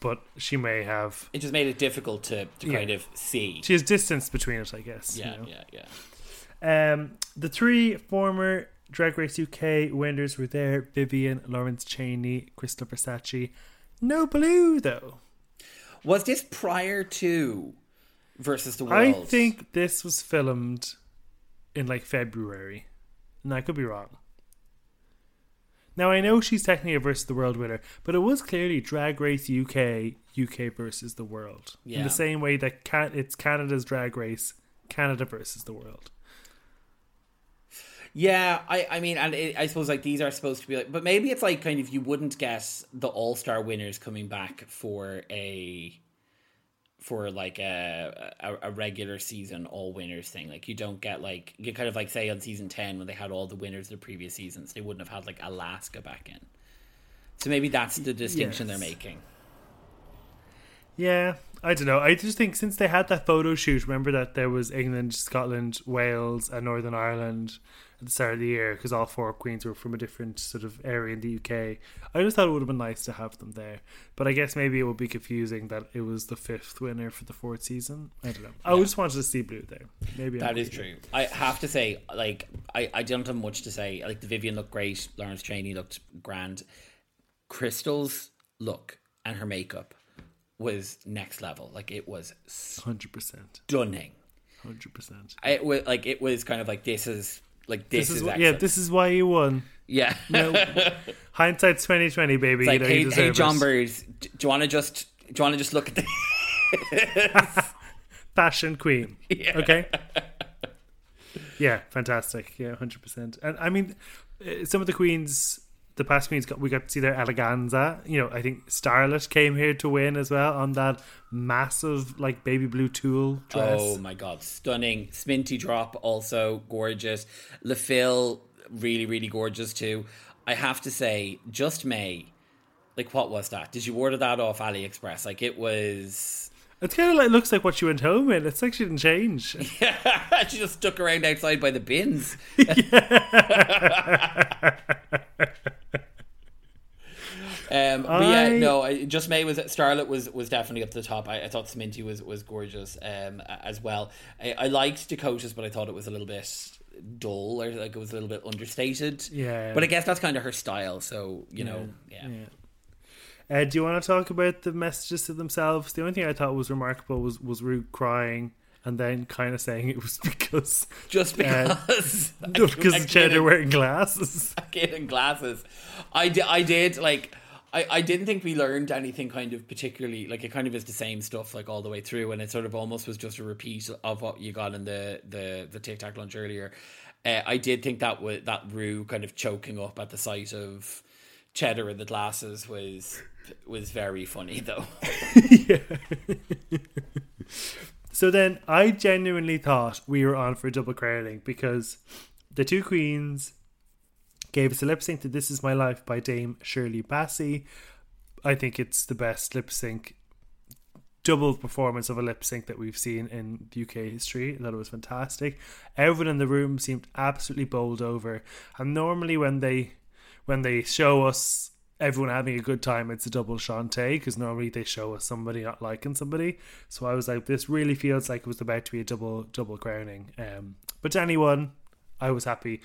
but she may have It just made it difficult to, to Yeah. kind of see. she has distance between it, I guess. you Yeah, know? yeah, yeah. Um, the three former Drag Race UK winners were there: Vivienne, Lawrence Chaney, Krystal Versace. No blue though. Was this prior to versus the world? I think this was filmed in like February. And I could be wrong. Now I know she's technically a versus the world winner, but it was clearly Drag Race UK, UK versus the world. In the same way that can- it's Canada's Drag Race, Canada versus the world. Yeah, I, I mean, and it, I suppose like these are supposed to be like, but maybe it's like kind of you wouldn't guess the All Star winners coming back for a for like a, a a regular season all winners thing. Like you don't get like you kind of like say on season ten when they had all the winners of the previous seasons, they wouldn't have had like Alaska back in. So maybe that's the distinction they're making. Yeah, I don't know. I just think since they had that photo shoot, remember that there was England, Scotland, Wales, and Northern Ireland at the start of the year because all four queens were from a different sort of area in the UK. I just thought it would have been nice to have them there, but I guess maybe it would be confusing that it was the fifth winner for the fourth season. I don't know. I just wanted to see blue there. Maybe I'm That is greedy. true. I have to say, like, I, I don't have much to say. Like, the Vivienne looked great. Lawrence Chaney looked grand. Krystal's look and her makeup was next level. Like, it was Hundred percent, stunning. hundred percent. It was like it was kind of like this is like this, This is is, wh- yeah. This is why you won. yeah. No, hindsight's twenty twenty, baby. It's like, you know, hey, deserve hey, John. Do you want to just do you want to just look at the [LAUGHS] fashion queen. [LAUGHS] Yeah. Okay. Yeah, fantastic. Yeah, hundred percent. And I mean, uh, some of the queens, the past got we got to see their eleganza. You know, I think Starlet came here to win as well on that massive like baby blue tulle dress. Oh my god, stunning. Sminty drop also gorgeous. Le Fil really really gorgeous too. I have to say, just May. Like what was that? Did you order that off AliExpress? Like it was It's kind of like looks like what she went home in. It's like she didn't change. [LAUGHS] Yeah, she just stuck around outside by the bins. [LAUGHS] [LAUGHS] Um, but yeah, no, I, just May was Starlet was was definitely up to the top. I, I thought Sminty was was gorgeous um, as well. I, I liked Dakota's, but I thought it was a little bit dull or like it was a little bit understated. Yeah. but I guess that's kind of her style. So you know, yeah. Uh, do you want to talk about the messages to themselves? The only thing I thought was remarkable was was Ru crying and then kind of saying it was [LAUGHS] because just because [LAUGHS] because a of Cheddar in- wearing glasses. a kid in glasses. I did, I did like. I, I didn't think we learned anything kind of particularly like it kind of is the same stuff like all the way through and it sort of almost was just a repeat of what you got in the the the tic tac lunch earlier. Uh, I did think that was that Ru kind of choking up at the sight of cheddar in the glasses was was very funny though. [LAUGHS] So then I genuinely thought we were on for a double crowning because the two queens gave us a lip sync to This Is My Life by Dame Shirley Bassey. I think it's the best lip sync double performance of a lip sync that we've seen in UK history. I thought it was fantastic. Everyone in the room seemed absolutely bowled over. And normally when they when they show us everyone having a good time, it's a double shantay because normally they show us somebody not liking somebody. So I was like, this really feels like it was about to be a double double crowning. Um, but to anyone, I was happy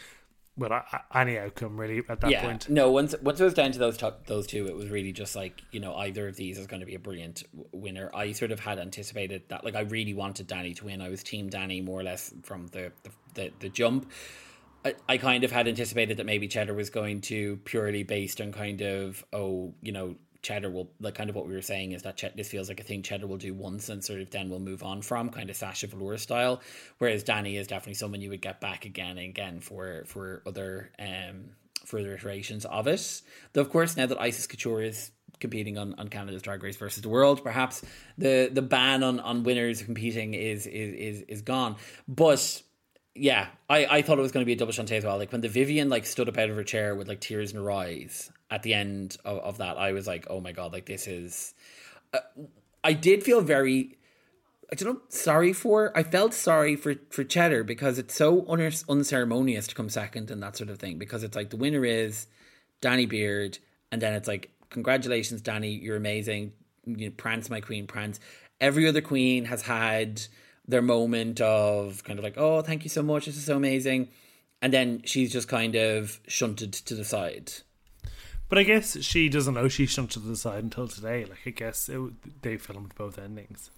with a- a- any outcome really at that yeah, point. no. Once once it was down to those top, those two, it was really just like you know either of these is going to be a brilliant w- winner. I sort of had anticipated that. Like I really wanted Danny to win. I was team Danny more or less from the the, the, the jump. I, I kind of had anticipated that maybe Cheddar was going to purely based on kind of oh you know Cheddar will like kind of what we were saying is that Ched- this feels like a thing Cheddar will do once and sort of then we'll move on from kind of Sasha Velour style, whereas Danny is definitely someone you would get back again and again for for other um further iterations of it. Though of course now that Icesis Couture is competing on, on Canada's Drag Race versus the World. Perhaps the the ban on, on winners competing is is is, is gone. But yeah, I, I thought it was going to be a double shantay as well. Like when the Vivienne like stood up out of her chair with like tears in her eyes at the end of, of that, I was like, oh my god, like this is. Uh, I did feel very. I don't know. Sorry for. I felt sorry for for Cheddar because it's so un- unceremonious to come second and that sort of thing. Because it's like the winner is Danny Beard, and then it's like congratulations, Danny, you're amazing. You know, Prance, my queen, Prance. Every other queen has had their moment of kind of like, oh, thank you so much, this is so amazing, and then she's just kind of shunted to the side. But I guess she doesn't know she's shunted to the side until today. Like I guess it, they filmed both endings.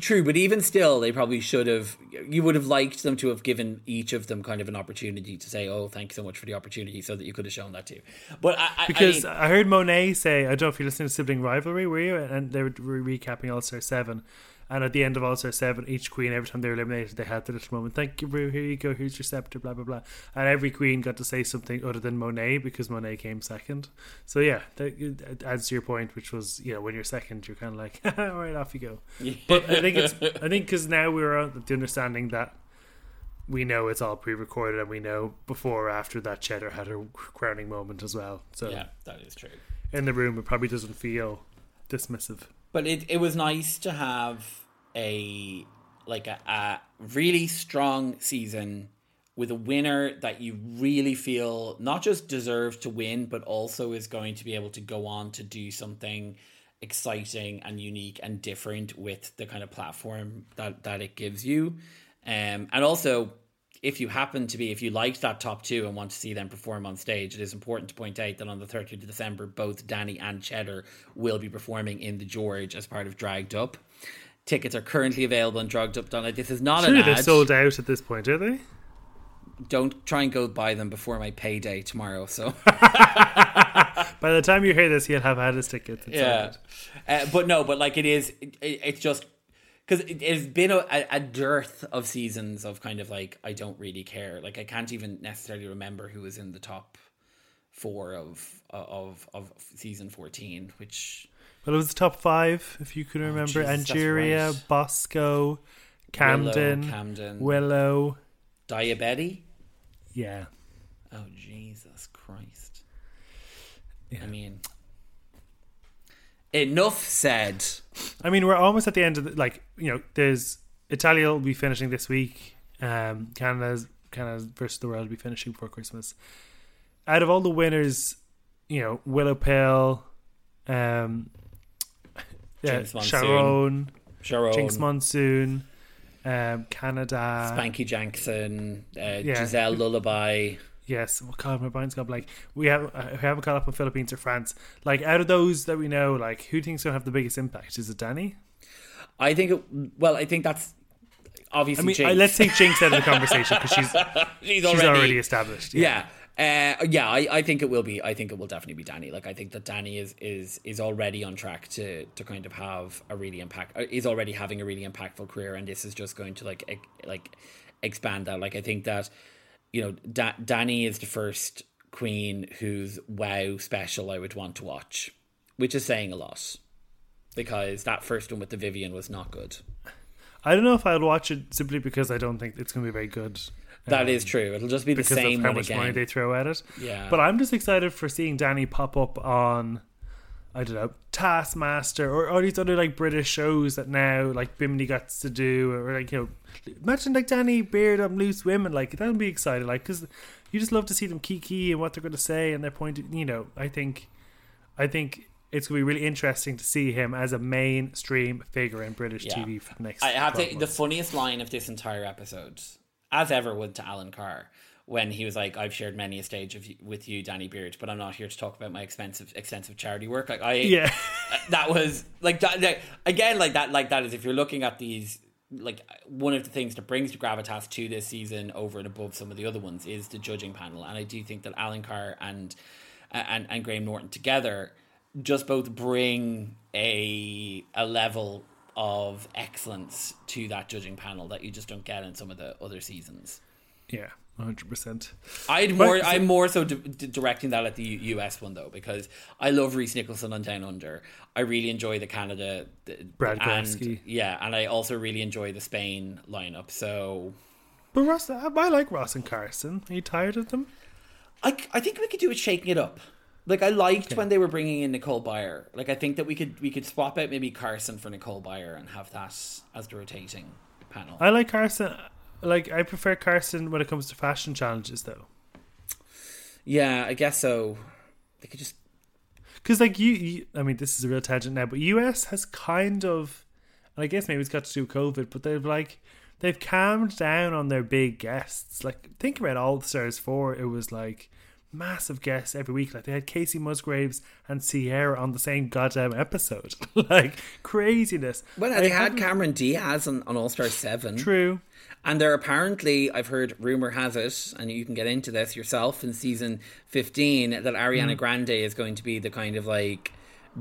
True, but even still, they probably should have. You would have liked them to have given each of them kind of an opportunity to say, "Oh, thank you so much for the opportunity," so that you could have shown that too. But I, I, because I, mean, I, heard Monet say, "I don't know if you listened to Sibling Rivalry, were you?" And they were recapping All Star Seven, and at the end of All Star Seven, each queen, every time they were eliminated, they had the little moment. Thank you, Ru. Here you go. Here's your scepter. Blah blah blah. And every queen got to say something other than Monet because Monet came second. So yeah, that adds to your point, which was you know when you're second, you're kind of like, [LAUGHS] all right, off you go. Yeah. But I think it's I think because now we're on the understanding that we know it's all pre-recorded, and we know before or after that Cheddar had her crowning moment as well. So yeah, that is true. In the room, it probably doesn't feel dismissive. But it it was nice to have a like a, a really strong season with a winner that you really feel not just deserves to win, but also is going to be able to go on to do something exciting and unique and different with the kind of platform that, that it gives you. Um, and also, if you happen to be, if you liked that top two and want to see them perform on stage, it is important to point out that on the 30th of December, both Danny and Cheddar will be performing in the George as part of Dragged Up. Tickets are currently available on Dragged Up Donna. This is not Surely an ad. they're sold out at this point, are they? Don't try and go buy them before my payday tomorrow. So [LAUGHS] by the time you hear this, he'll have had his tickets. Yeah, uh, but no, but like it is, it, it's just because it, has been a, a, dearth of seasons of kind of like I don't really care. Like I can't even necessarily remember who was in the top four of uh, of of season fourteen, which. Well, it was the top five, if you can oh, remember. Oh, Jesus, Angeria, right. Bosco, Camden, Willow, Camden, Willow, Daya Betty. Yeah. Oh Jesus Christ! Yeah. I mean, enough said. I mean, we're almost at the end of the, like you know. There's Italia will be finishing this week. Um, Canada's Canada versus the world will be finishing before Christmas. Out of all the winners, you know, Willow Pill, um, [LAUGHS] yeah, Sharon, Sharon, Jinkx Monsoon, um, Canada, Spanky Jackson, uh, yeah. Giselle Lullaby. Yes, well, God, my mind's gone blank. We have uh, we haven't caught up on Philippines or France. Like out of those that we know, like who thinks to have the biggest impact? Is it Danny? I think. It, well, I think that's obviously. I mean, let's take Jinkx out of the [LAUGHS] conversation because [LAUGHS] she's she's, already, she's already established. Yeah. yeah. Uh, yeah, I, I think it will be. I think it will definitely be Danny. Like I think that Danny is is is already on track to to kind of have a really impact. Uh, is already having a really impactful career, and this is just going to like like expand that. Like I think that you know, da- Danny is the first queen whose wow special I would want to watch, which is saying a lot because that first one with the Vivienne was not good. I don't know if I'd watch it simply because I don't think it's going to be very good. That um, is true. It'll just be the same. how much again. money they throw at it. Yeah. But I'm just excited for seeing Danny pop up on I don't know, Taskmaster or all these other like British shows that now like Bimini got to do or like you know, imagine like Danny Beard on Loose Women like that would be exciting like because you just love to see them kiki and what they're going to say and their point. You know, I think, I think it's going to be really interesting to see him as a mainstream figure in British yeah. TV for the next. I have to, the funniest line of this entire episode, as ever, went to Alan Carr when he was like, "I've shared many a stage of, with you, Danny Beard, but I'm not here to talk about my expensive, extensive charity work." Like I, yeah, uh, that was like that. Like, again, like that, like that is if you're looking at these, like one of the things that brings gravitas to this season over and above some of the other ones is the judging panel, and I do think that Alan Carr and and and Graham Norton together just both bring a a level of excellence to that judging panel that you just don't get in some of the other seasons. Yeah, hundred percent. I'd more. I'm more so d- d- directing that at the U- US one though because I love Rhys Nicholson on Down Under. I really enjoy the Canada. The, Brad and, Yeah, and I also really enjoy the Spain lineup. So But Ross, I like Ross and Carson. Are you tired of them? I, I think we could do it shaking it up. Like I liked when they were bringing in Nicole Byer. Like I think that we could we could swap out maybe Carson for Nicole Byer and have that as the rotating panel. I like Carson. Like I prefer Carson when it comes to fashion challenges, though. yeah, I guess so. They could just Because like you, you, I mean, this is a real tangent now, but US has kind of, and I guess maybe it's got to do with COVID, but they've like they've calmed down on their big guests. Like think about All the Stars four, it was like massive guests every week. Like they had Kacey Musgraves and Sierra on the same goddamn episode. [LAUGHS] like craziness. well, I they had haven't- Cameron Diaz on, on All Star Seven. True. And there apparently, I've heard rumor has it, and you can get into this yourself in season fifteen that Mm. Ariana Grande is going to be the kind of like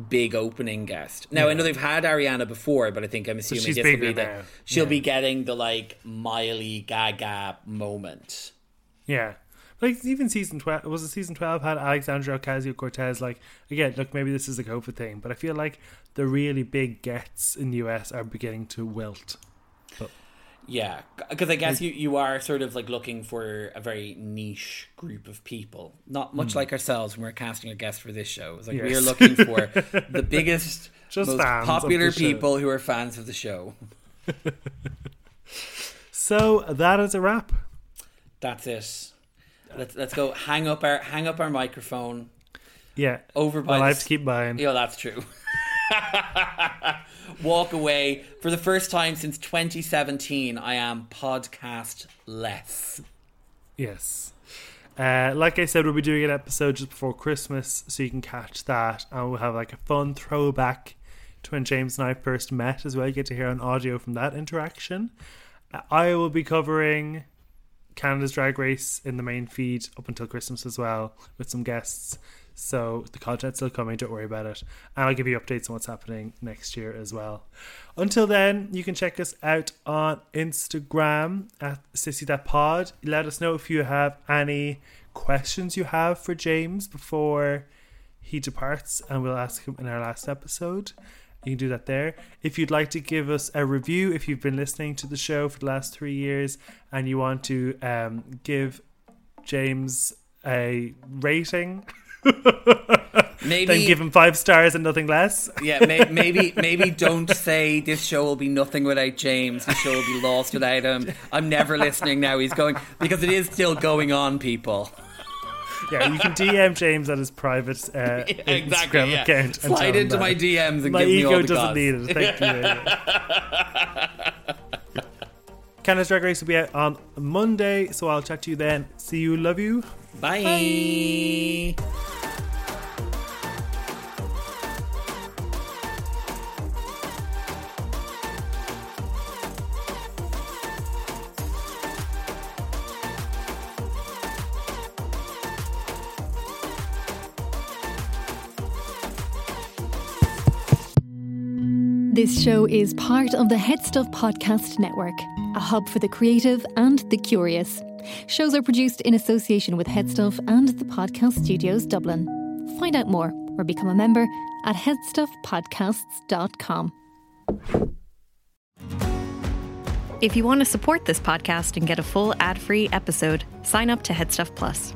big opening guest. Now I know they've had Ariana before, but I think I'm assuming this will be the she'll Yeah. be getting the like Miley Gaga moment. Yeah. Like even season twelve was it season twelve had Alexandria Ocasio Cortez. Like again, look, maybe this is a COVID thing, but I feel like the really big gets in the US are beginning to wilt. But, Yeah, because I guess you, you are sort of like looking for a very niche group of people, not much hmm. like ourselves when we're casting a guest for this show. It's like we are. Looking for [LAUGHS] the biggest, Just most popular people who are fans of the show. [LAUGHS] So that is a wrap. That's it. Let's let's go hang up our hang up our microphone Yeah. over by. Well, I have to keep buying. Yeah, that's true. [LAUGHS] Walk away for the first time since 2017. I am podcast less. Yes. Uh, like I said, we'll be doing an episode just before Christmas, so you can catch that, and we'll have like a fun throwback to when James and I first met as well. You get to hear an audio from that interaction. Uh, I will be covering Canada's Drag Race in the main feed up until Christmas as well, with some guests. So the content's still coming, don't worry about it. And I'll give you updates on what's happening next year as well. Until then, you can check us out on Instagram at sissy.pod. Let us know if you have any questions you have for James before he departs, and we'll ask him in our last episode. You can do that there. If you'd like to give us a review, if you've been listening to the show for the last three years and you want to um, give James a rating, [LAUGHS] Maybe then give him five stars and nothing less. Yeah, may, maybe maybe don't say this show will be nothing without James. The show will be lost without him. I'm never listening now. He's going because it is still going on, people. Yeah, you can DM James on his private uh, [LAUGHS] Instagram exactly. Yeah. account. and tell Slide him into my DMs and My give me all ego the doesn't goss. need it. Thank you. [LAUGHS] Canada's Drag Race will be out on Monday, so I'll chat to you then. See you, love you. Bye. This show is part of the Head Stuff Podcast Network, a hub for the creative and the curious. Shows are produced in association with Headstuff and the Podcast Studios Dublin. Find out more or become a member at headstuffpodcasts.com. If you want to support this podcast and get a full ad free episode, sign up to Headstuff Plus.